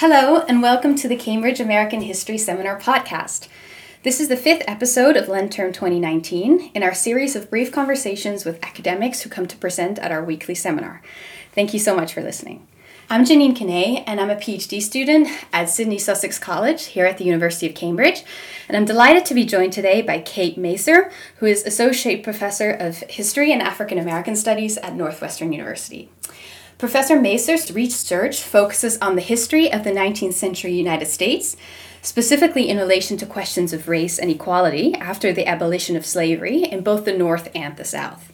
Hello, and welcome to the Cambridge American History Seminar podcast. This is the fifth episode of Lent Term 2019 in our series of brief conversations with academics who come to present at our weekly seminar. Thank you so much for listening. I'm Janine Kinney, and I'm a PhD student at Sidney Sussex College here at the University of Cambridge. And I'm delighted to be joined today by Kate Masur, who is Associate Professor of History and African American Studies at Northwestern University. Professor Masur's research focuses on the history of the 19th century United States, specifically in relation to questions of race and equality after the abolition of slavery in both the North and the South.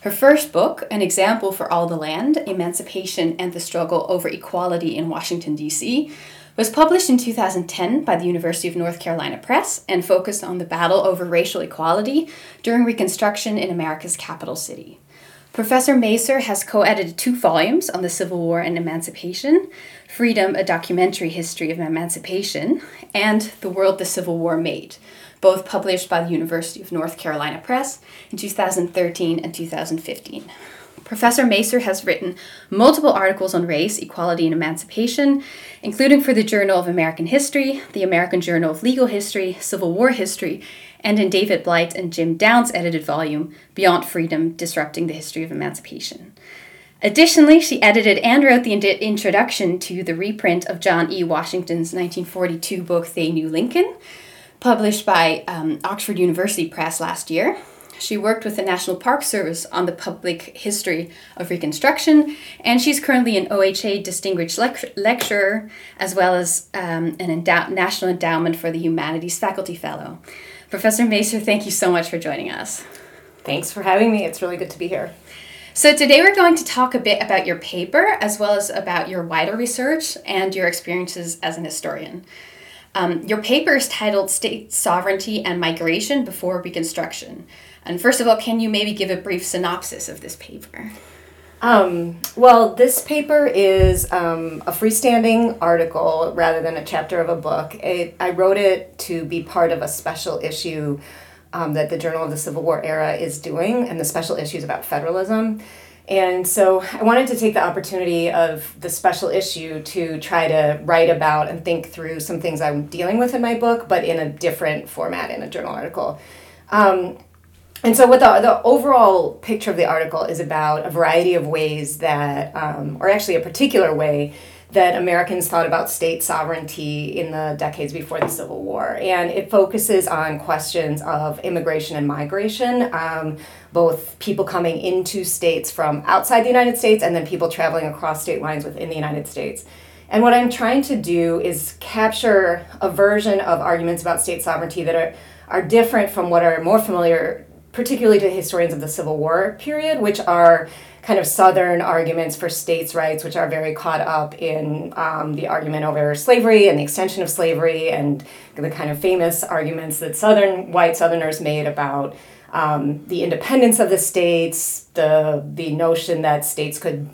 Her first book, An Example for All the Land Emancipation and the Struggle over Equality in Washington, D.C., was published in 2010 by the University of North Carolina Press and focused on the battle over racial equality during Reconstruction in America's capital city. Professor Masur has co edited two volumes on the Civil War and Emancipation Freedom, a documentary history of emancipation, and The World the Civil War Made, both published by the University of North Carolina Press in 2013 and 2015. Professor Masur has written multiple articles on race, equality, and emancipation, including for the Journal of American History, the American Journal of Legal History, Civil War History, and in David Blight and Jim Downs' edited volume, Beyond Freedom Disrupting the History of Emancipation. Additionally, she edited and wrote the introduction to the reprint of John E. Washington's 1942 book, They Knew Lincoln, published by um, Oxford University Press last year. She worked with the National Park Service on the public history of Reconstruction, and she's currently an OHA Distinguished lec- Lecturer, as well as um, an endow- National Endowment for the Humanities Faculty Fellow. Professor Masur, thank you so much for joining us. Thanks for having me. It's really good to be here. So, today we're going to talk a bit about your paper as well as about your wider research and your experiences as an historian. Um, your paper is titled State Sovereignty and Migration Before Reconstruction. And first of all, can you maybe give a brief synopsis of this paper? Um, well, this paper is um, a freestanding article rather than a chapter of a book. It, I wrote it to be part of a special issue um, that the Journal of the Civil War Era is doing, and the special issue is about federalism. And so I wanted to take the opportunity of the special issue to try to write about and think through some things I'm dealing with in my book, but in a different format in a journal article. Um, and so what the, the overall picture of the article is about a variety of ways that um, or actually a particular way that americans thought about state sovereignty in the decades before the civil war. And it focuses on questions of immigration and migration um, both people coming into states from outside the united states and then people traveling across state lines within the united states. And what i'm trying to do is capture a version of arguments about state sovereignty that are are different from what are more familiar particularly to historians of the Civil War period, which are kind of Southern arguments for states' rights, which are very caught up in um, the argument over slavery and the extension of slavery and the kind of famous arguments that Southern white Southerners made about um, the independence of the states, the the notion that states could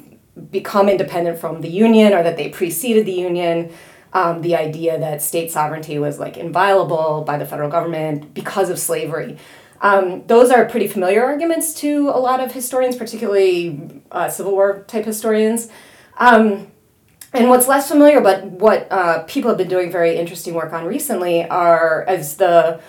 become independent from the Union or that they preceded the Union. Um, the idea that state sovereignty was like inviolable by the federal government because of slavery. Um, those are pretty familiar arguments to a lot of historians, particularly uh, Civil War type historians. Um, and what's less familiar, but what uh, people have been doing very interesting work on recently, are as the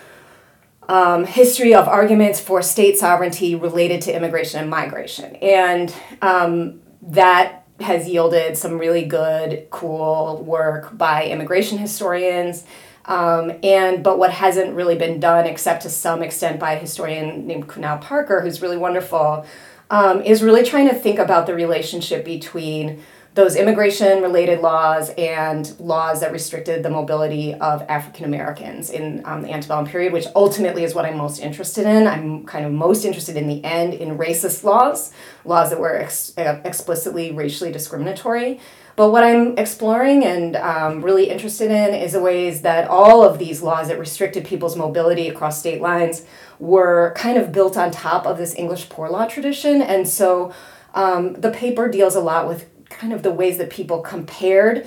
um, history of arguments for state sovereignty related to immigration and migration. And um, that has yielded some really good, cool work by immigration historians um, and but what hasn't really been done, except to some extent by a historian named Kunal Parker, who's really wonderful, um, is really trying to think about the relationship between those immigration related laws and laws that restricted the mobility of African Americans in um, the antebellum period, which ultimately is what I'm most interested in. I'm kind of most interested in the end in racist laws, laws that were ex- explicitly racially discriminatory. But what I'm exploring and um, really interested in is the ways that all of these laws that restricted people's mobility across state lines were kind of built on top of this English poor law tradition. And so um, the paper deals a lot with kind of the ways that people compared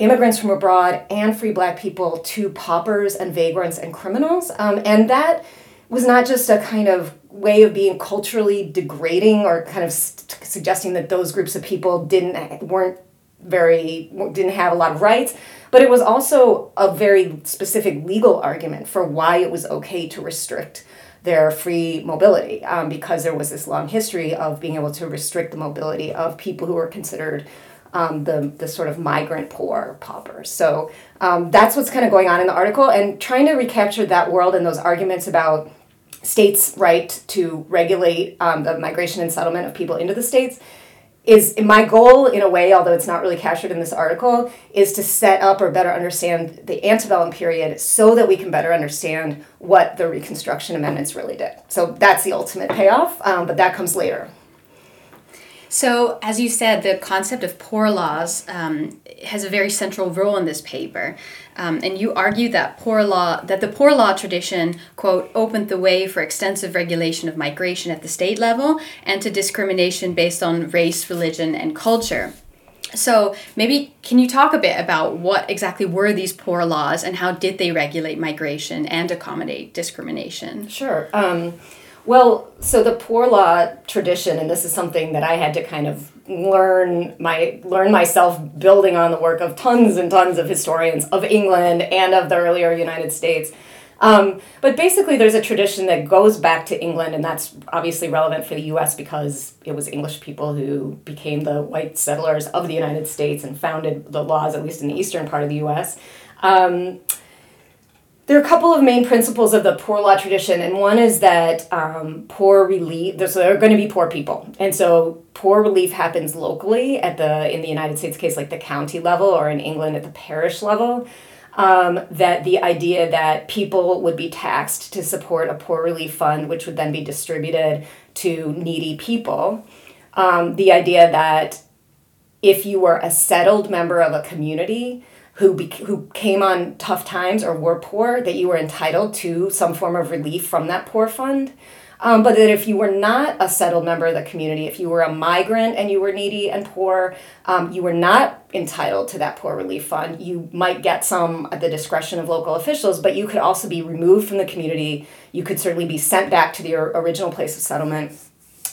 immigrants from abroad and free black people to paupers and vagrants and criminals. Um, and that was not just a kind of way of being culturally degrading or kind of st- suggesting that those groups of people didn't weren't very didn't have a lot of rights but it was also a very specific legal argument for why it was okay to restrict their free mobility um, because there was this long history of being able to restrict the mobility of people who were considered um, the, the sort of migrant poor paupers. So um, that's what's kind of going on in the article and trying to recapture that world and those arguments about states' right to regulate um, the migration and settlement of people into the states is my goal in a way although it's not really captured in this article is to set up or better understand the antebellum period so that we can better understand what the reconstruction amendments really did. So that's the ultimate payoff um, but that comes later so, as you said, the concept of poor laws um, has a very central role in this paper, um, and you argue that poor law that the poor law tradition quote opened the way for extensive regulation of migration at the state level and to discrimination based on race, religion, and culture. So, maybe can you talk a bit about what exactly were these poor laws and how did they regulate migration and accommodate discrimination? Sure. Um, well, so the poor law tradition, and this is something that I had to kind of learn my learn myself building on the work of tons and tons of historians of England and of the earlier United States. Um, but basically, there's a tradition that goes back to England, and that's obviously relevant for the US because it was English people who became the white settlers of the United States and founded the laws, at least in the eastern part of the US. Um, there are a couple of main principles of the poor law tradition, and one is that um, poor relief. So there are going to be poor people, and so poor relief happens locally at the in the United States case, like the county level, or in England at the parish level. Um, that the idea that people would be taxed to support a poor relief fund, which would then be distributed to needy people. Um, the idea that if you were a settled member of a community, who be, who came on tough times or were poor that you were entitled to some form of relief from that poor fund. Um, but that if you were not a settled member of the community, if you were a migrant and you were needy and poor, um, you were not entitled to that poor relief fund. You might get some at the discretion of local officials, but you could also be removed from the community. You could certainly be sent back to the original place of settlement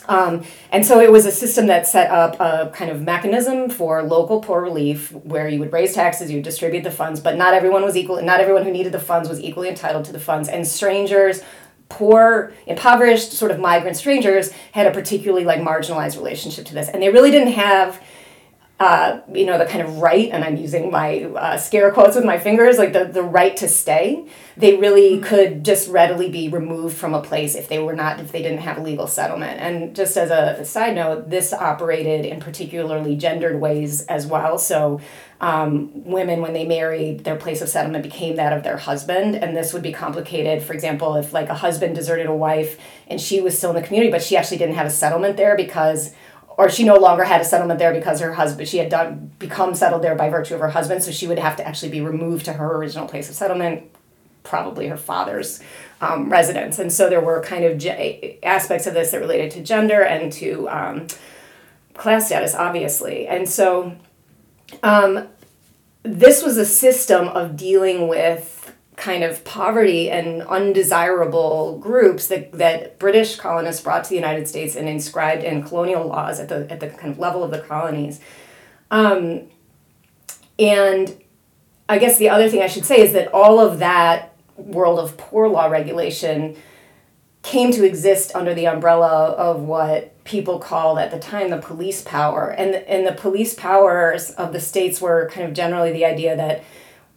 um, and so it was a system that set up a kind of mechanism for local poor relief where you would raise taxes, you would distribute the funds, but not everyone was equal, not everyone who needed the funds was equally entitled to the funds. And strangers, poor, impoverished, sort of migrant strangers had a particularly like marginalized relationship to this. And they really didn't have uh, you know, the kind of right, and I'm using my uh, scare quotes with my fingers, like the, the right to stay, they really mm-hmm. could just readily be removed from a place if they were not, if they didn't have a legal settlement. And just as a, a side note, this operated in particularly gendered ways as well. So um, women, when they married, their place of settlement became that of their husband. And this would be complicated, for example, if like a husband deserted a wife and she was still in the community, but she actually didn't have a settlement there because or she no longer had a settlement there because her husband she had done become settled there by virtue of her husband so she would have to actually be removed to her original place of settlement probably her father's um, residence. And so there were kind of ge- aspects of this that related to gender and to um, class status obviously. And so um, this was a system of dealing with kind of poverty and undesirable groups that, that British colonists brought to the United States and inscribed in colonial laws at the, at the kind of level of the colonies. Um, and I guess the other thing I should say is that all of that world of poor law regulation came to exist under the umbrella of what people called at the time the police power. And, and the police powers of the states were kind of generally the idea that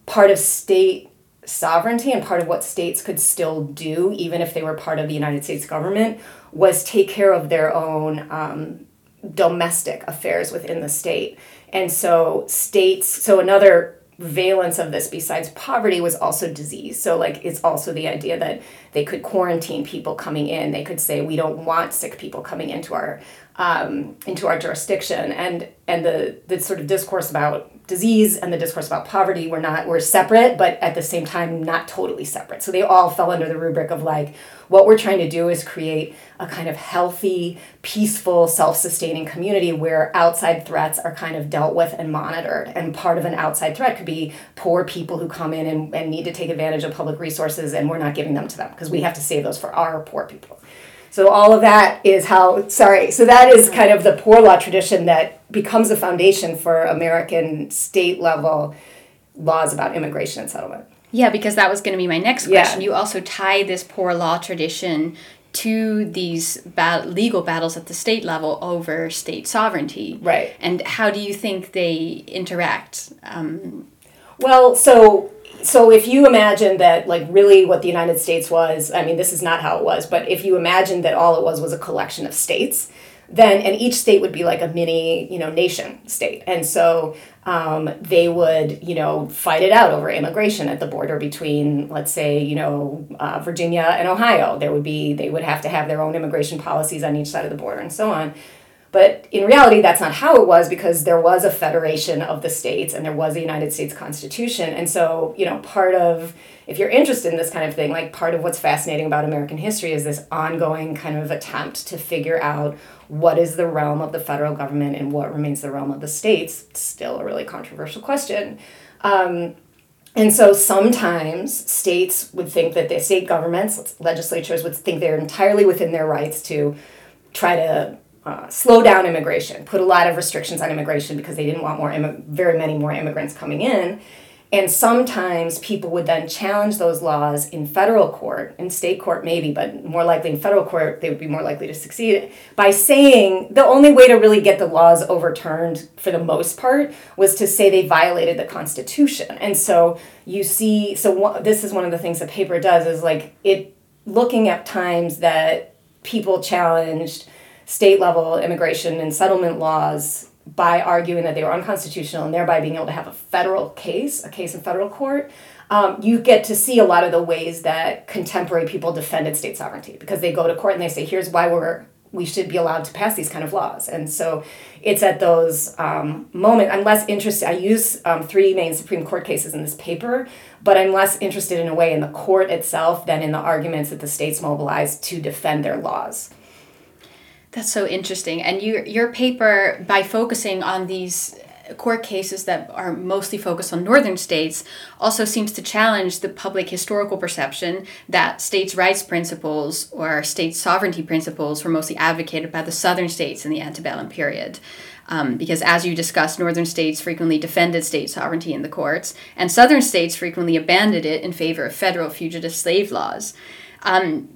part of state sovereignty and part of what states could still do, even if they were part of the United States government, was take care of their own um, domestic affairs within the state. And so, states, so another valence of this besides poverty was also disease. So, like, it's also the idea that they could quarantine people coming in. They could say, we don't want sick people coming into our um, into our jurisdiction. And and the the sort of discourse about disease and the discourse about poverty were not were separate but at the same time not totally separate. So they all fell under the rubric of like what we're trying to do is create a kind of healthy peaceful self-sustaining community where outside threats are kind of dealt with and monitored. And part of an outside threat could be poor people who come in and, and need to take advantage of public resources and we're not giving them to them because we have to save those for our poor people So all of that is how, sorry, so that is kind of the poor law tradition that becomes the foundation for American state level laws about immigration and settlement. Yeah, because that was going to be my next question. Yeah. You also tie this poor law tradition to these bat- legal battles at the state level over state sovereignty. Right. And how do you think they interact? Um, well, so so if you imagine that like really what the united states was i mean this is not how it was but if you imagine that all it was was a collection of states then and each state would be like a mini you know nation state. And so um, they would you know fight it out over immigration at the border between let's say you know uh, virginia and ohio. There would be they would have to have their own immigration policies on each side of the border and so on but in reality, that's not how it was because there was a federation of the states and there was a United States Constitution. And so, you know, part of, if you're interested in this kind of thing, like part of what's fascinating about American history is this ongoing kind of attempt to figure out what is the realm of the federal government and what remains the realm of the states. Still a really controversial question. Um, and so sometimes states would think that the state governments, legislatures would think they're entirely within their rights to try to uh, slow down immigration, put a lot of restrictions on immigration because they didn't want more Im- very many more immigrants coming in. And sometimes people would then challenge those laws in federal court, in state court maybe, but more likely in federal court, they would be more likely to succeed by saying the only way to really get the laws overturned for the most part was to say they violated the Constitution. And so you see, so this is one of the things the paper does is like it looking at times that people challenged state level immigration and settlement laws by arguing that they were unconstitutional and thereby being able to have a federal case, a case in federal court, um, you get to see a lot of the ways that contemporary people defended state sovereignty because they go to court and they say, here's why we're we should be allowed to pass these kind of laws. And so it's at those um, moments, I'm less interested, I use um, three main Supreme Court cases in this paper, but I'm less interested in a way in the court itself than in the arguments that the states mobilized to defend their laws. That's so interesting. And you, your paper, by focusing on these court cases that are mostly focused on northern states, also seems to challenge the public historical perception that states' rights principles or state sovereignty principles were mostly advocated by the southern states in the antebellum period. Um, because as you discussed, northern states frequently defended state sovereignty in the courts, and southern states frequently abandoned it in favor of federal fugitive slave laws. Um,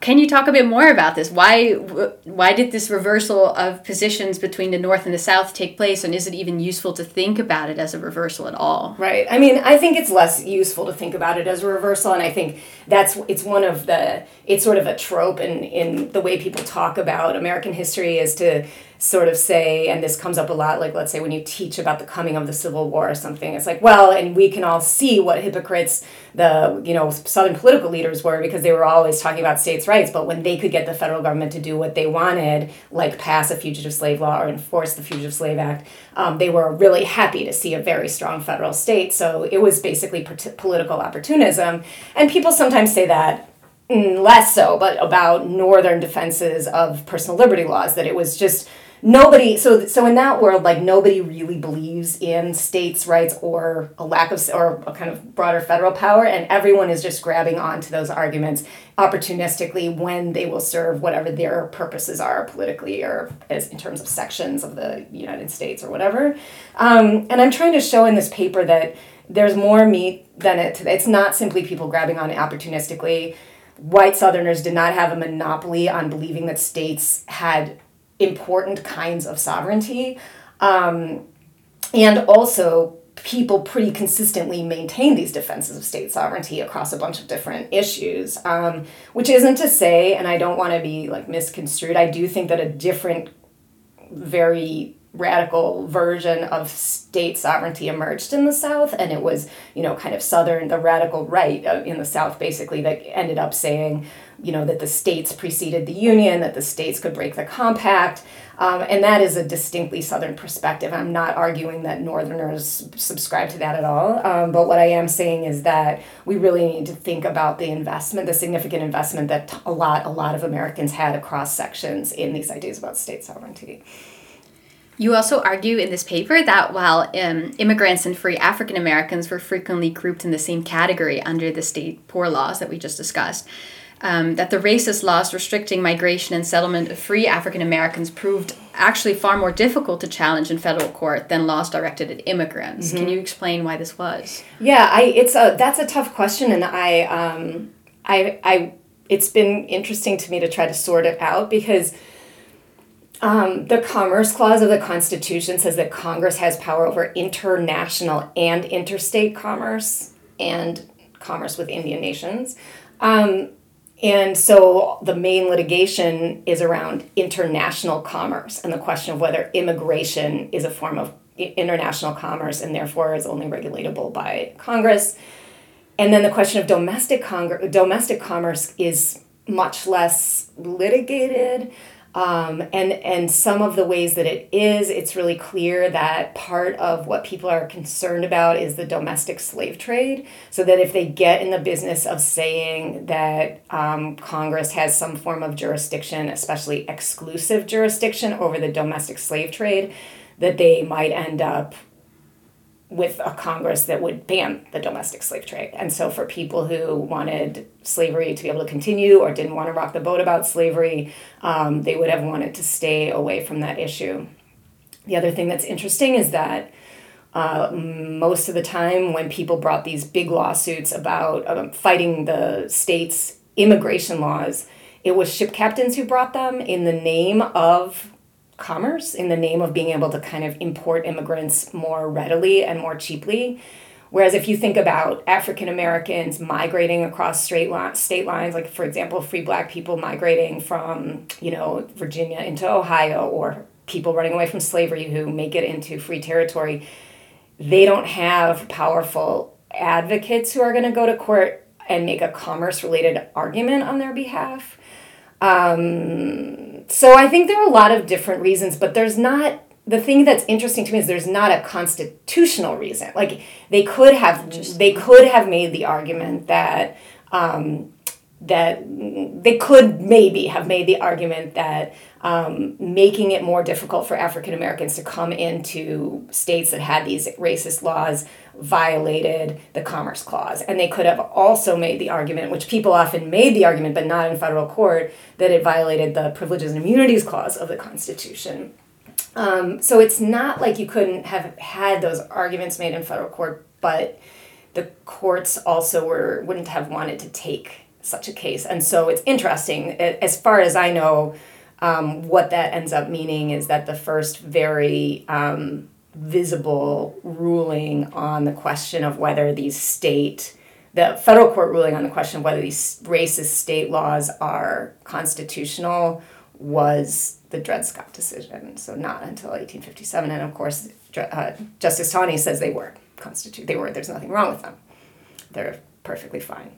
can you talk a bit more about this? Why why did this reversal of positions between the North and the South take place, and is it even useful to think about it as a reversal at all? Right. I mean, I think it's less useful to think about it as a reversal, and I think that's it's one of the it's sort of a trope in in the way people talk about American history is to sort of say, and this comes up a lot, like let's say when you teach about the coming of the Civil War or something, it's like, well, and we can all see what hypocrites the you know Southern political leaders were because they were always talking about states' rights, but when they could get the federal government to do what they wanted, like pass a fugitive slave law or enforce the Fugitive Slave Act, um, they were really happy to see a very strong federal state. So it was basically political opportunism, and people sometimes say that mm, less so, but about northern defenses of personal liberty laws that it was just nobody so so in that world like nobody really believes in states rights or a lack of or a kind of broader federal power and everyone is just grabbing onto those arguments opportunistically when they will serve whatever their purposes are politically or as in terms of sections of the united states or whatever. Um, and i'm trying to show in this paper that there's more meat than it it's not simply people grabbing on opportunistically. White southerners did not have a monopoly on believing that states had important kinds of sovereignty. Um, and also, people pretty consistently maintain these defenses of state sovereignty across a bunch of different issues, um, which isn't to say, and I don't want to be like misconstrued, I do think that a different, very radical version of state sovereignty emerged in the South, and it was, you know, kind of Southern, the radical right uh, in the South, basically, that ended up saying, you know, that the states preceded the Union, that the states could break the compact. Um, and that is a distinctly Southern perspective. I'm not arguing that Northerners subscribe to that at all. Um, but what I am saying is that we really need to think about the investment, the significant investment that a lot, a lot of Americans had across sections in these ideas about state sovereignty. You also argue in this paper that while um, immigrants and free African Americans were frequently grouped in the same category under the state poor laws that we just discussed, um, that the racist laws restricting migration and settlement of free African Americans proved actually far more difficult to challenge in federal court than laws directed at immigrants. Mm-hmm. Can you explain why this was? Yeah, I it's a that's a tough question, and I um, I I it's been interesting to me to try to sort it out because. Um, the Commerce Clause of the Constitution says that Congress has power over international and interstate commerce and commerce with Indian nations. Um, and so the main litigation is around international commerce and the question of whether immigration is a form of international commerce and therefore is only regulatable by Congress. And then the question of domestic, cong- domestic commerce is much less litigated. Um, and and some of the ways that it is, it's really clear that part of what people are concerned about is the domestic slave trade. So that if they get in the business of saying that um, Congress has some form of jurisdiction, especially exclusive jurisdiction over the domestic slave trade, that they might end up with a Congress that would ban the domestic slave trade. And so, for people who wanted slavery to be able to continue or didn't want to rock the boat about slavery, um, they would have wanted to stay away from that issue. The other thing that's interesting is that uh, most of the time, when people brought these big lawsuits about um, fighting the state's immigration laws, it was ship captains who brought them in the name of commerce in the name of being able to kind of import immigrants more readily and more cheaply. Whereas if you think about African Americans migrating across straight line, state lines, like for example, free black people migrating from, you know, Virginia into Ohio or people running away from slavery who make it into free territory, they don't have powerful advocates who are going to go to court and make a commerce related argument on their behalf. Um, so I think there are a lot of different reasons, but there's not the thing that's interesting to me is there's not a constitutional reason. Like they could have they could have made the argument that um, that they could maybe have made the argument that um, making it more difficult for African Americans to come into states that had these racist laws violated the Commerce Clause. And they could have also made the argument, which people often made the argument, but not in federal court, that it violated the Privileges and Immunities Clause of the Constitution. Um, so it's not like you couldn't have had those arguments made in federal court, but the courts also were wouldn't have wanted to take such a case. And so it's interesting. As far as I know, um, what that ends up meaning is that the first very um, visible ruling on the question of whether these state the federal court ruling on the question of whether these racist state laws are constitutional was the Dred Scott decision. So not until 1857, and of course, uh, Justice Taney says they were constitute. They were. There's nothing wrong with them. They're perfectly fine.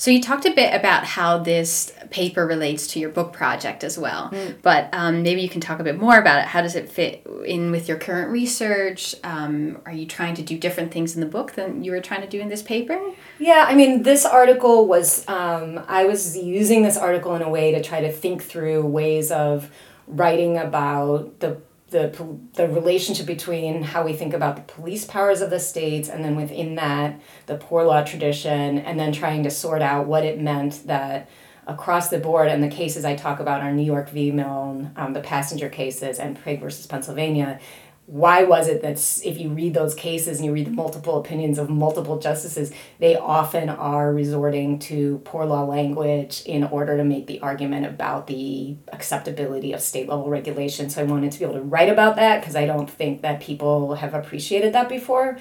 So you talked a bit about how this paper relates to your book project as well, mm. but um, maybe you can talk a bit more about it. How does it fit in with your current research? Um, are you trying to do different things in the book than you were trying to do in this paper? Yeah, I mean, this article was um, I was using this article in a way to try to think through ways of writing about the the, the relationship between how we think about the police powers of the states and then within that the poor law tradition and then trying to sort out what it meant that across the board and the cases i talk about are new york v. Miln um, the passenger cases and Prigg versus pennsylvania why was it that if you read those cases and you read the multiple opinions of multiple justices, they often are resorting to poor law language in order to make the argument about the acceptability of state level regulation. So I wanted to be able to write about that because I don't think that people have appreciated that before.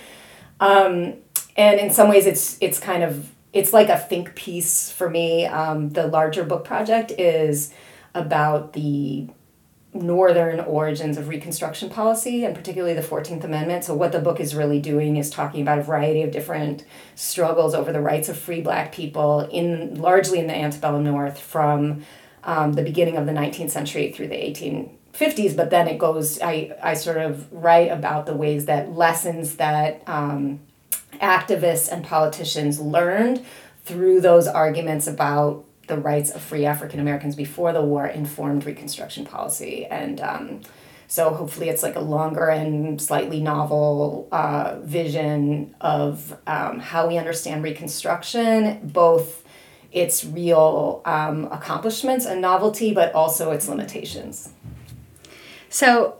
Um, and in some ways, it's it's kind of it's like a think piece for me. Um, the larger book project is about the northern origins of Reconstruction policy, and particularly the 14th Amendment. So, what the book is really doing is talking about a variety of different struggles over the rights of free black people, in largely in the antebellum North from um, the beginning of the 19th century through the 1850s. But then it goes, I, I sort of write about the ways that lessons that um, activists and politicians learned through those arguments about the rights of free African Americans before the war informed Reconstruction policy. And um, so hopefully it's like a longer and slightly novel uh, vision of um, how we understand Reconstruction, both its real um, accomplishments and novelty, but also its limitations. So,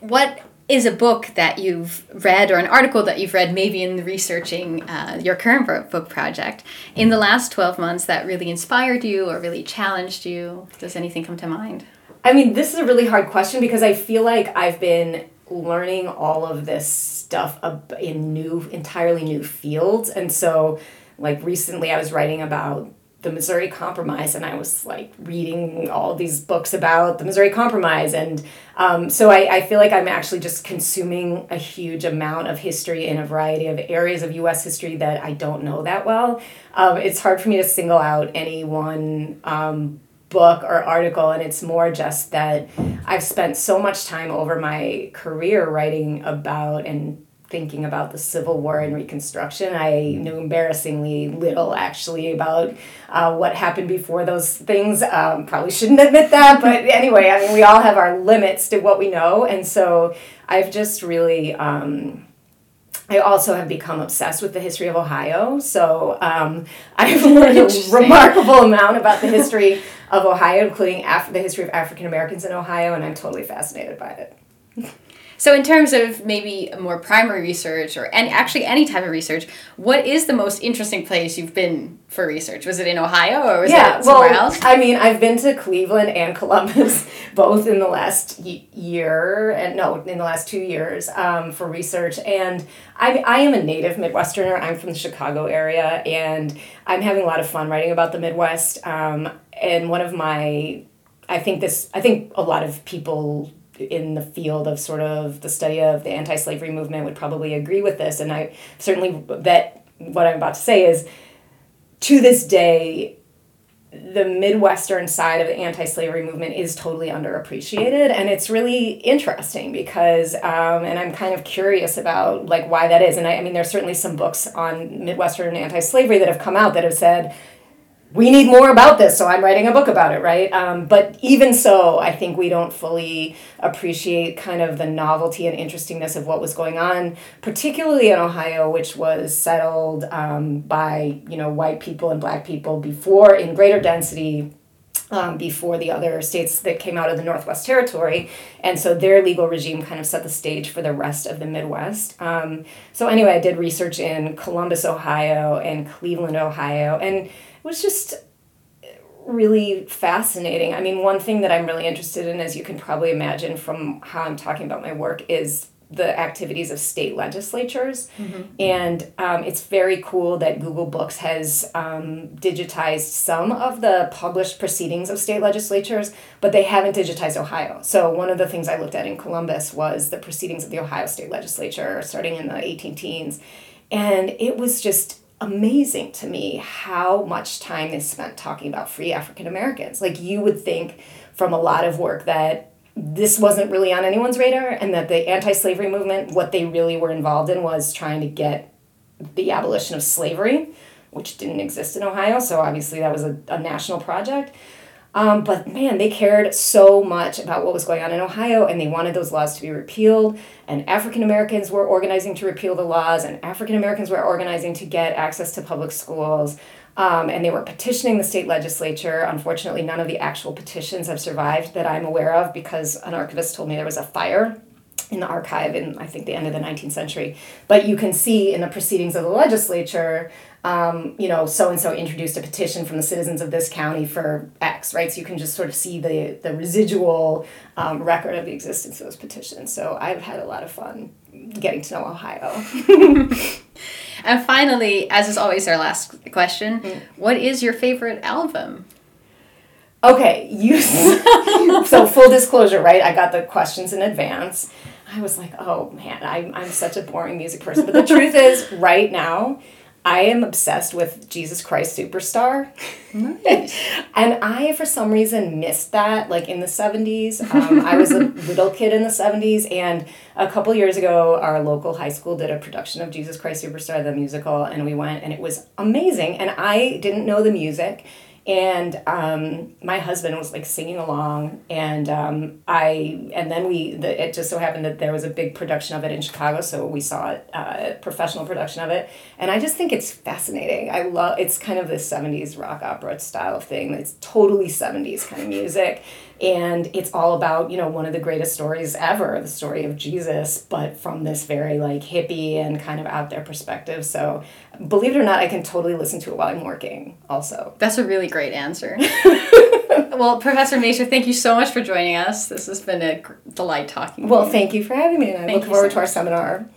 what is a book that you've read or an article that you've read, maybe in researching uh, your current book project, in the last 12 months that really inspired you or really challenged you? Does anything come to mind? I mean, this is a really hard question because I feel like I've been learning all of this stuff in new, entirely new fields. And so, like, recently I was writing about the Missouri Compromise, and I was like reading all these books about the Missouri Compromise. And um, so I, I feel like I'm actually just consuming a huge amount of history in a variety of areas of US history that I don't know that well. Um, it's hard for me to single out any one um, book or article, and it's more just that I've spent so much time over my career writing about and thinking about the Civil War and Reconstruction. I knew embarrassingly little actually about uh, what happened before those things. Um, probably shouldn't admit that, but anyway, I mean, we all have our limits to what we know. And so I've just really. Um, I also have become obsessed with the history of Ohio. So um, I've learned a remarkable amount about the history of Ohio, including Af- the history of African Americans in Ohio, and I'm totally fascinated by it. So, in terms of maybe more primary research or any, actually any type of research, what is the most interesting place you've been for research? Was it in Ohio or was yeah, it somewhere well, else? I mean, I've been to Cleveland and Columbus both in the last year and no, in the last two years um, for research. And I, I am a native Midwesterner. I'm from the Chicago area and I'm having a lot of fun writing about the Midwest. Um, and one of my I think this I think a lot of people in the field of sort of the study of the anti-slavery movement would probably agree with this. And i certainly bet what i'm about to say is to this day the midwestern side of the anti-slavery movement is totally underappreciated. And it's really interesting because um, and i'm kind of curious about like why that is. And I, I mean there's certainly some books on midwestern anti-slavery that have come out that have said we need more about this, so I'm writing a book about it, right? Um, but even so, I think we don't fully appreciate kind of the novelty and interestingness of what was going on, particularly in Ohio, which was settled um, by you know white people and black people before in greater density. Um, before the other states that came out of the Northwest Territory. And so their legal regime kind of set the stage for the rest of the Midwest. Um, so, anyway, I did research in Columbus, Ohio, and Cleveland, Ohio. And was just really fascinating. I mean, one thing that I'm really interested in, as you can probably imagine from how I'm talking about my work, is the activities of state legislatures. Mm-hmm. And um, it's very cool that Google Books has um, digitized some of the published proceedings of state legislatures, but they haven't digitized Ohio. So, one of the things I looked at in Columbus was the proceedings of the Ohio state legislature starting in the 18 teens. And it was just amazing to me how much time is spent talking about free African Americans. Like you would think from a lot of work that this wasn't really on anyone's radar and that the anti-slavery movement what they really were involved in was trying to get the abolition of slavery which didn't exist in ohio so obviously that was a, a national project um, but man, they cared so much about what was going on in Ohio and they wanted those laws to be repealed. And African Americans were organizing to repeal the laws, and African Americans were organizing to get access to public schools. Um, and they were petitioning the state legislature. Unfortunately, none of the actual petitions have survived that I'm aware of because an archivist told me there was a fire in the archive in, I think, the end of the 19th century. But you can see in the proceedings of the legislature um, you know, so and so introduced a petition from the citizens of this county for X, right? So you can just sort of see the the residual um, record of the existence of those petitions. So I've had a lot of fun getting to know Ohio. and finally, as is always our last question, mm. what is your favorite album? Okay, you. so full disclosure, right? I got the questions in advance. I was like, oh man, I'm, I'm such a boring music person. But the truth is, right now, I am obsessed with Jesus Christ Superstar. Nice. and I, for some reason, missed that. Like in the 70s, um, I was a little kid in the 70s, and a couple years ago, our local high school did a production of Jesus Christ Superstar, the musical, and we went, and it was amazing. And I didn't know the music. And um, my husband was like singing along and um, i and then we the, it just so happened that there was a big production of it in chicago so we saw a uh, professional production of it. And i just think it's fascinating. I love it's kind of this 70s rock opera style thing. It's totally 70s kind of music. And it's all about you know one of the greatest stories ever the story of jesus but from this very like hippie and kind of out there perspective. So believe it or not i can totally listen to it while i'm working also That's a really great answer. well, Professor Masur, thank you so much for joining us. This has been a delight talking. well to you. thank you for having me and i Thank look forward so to our seminar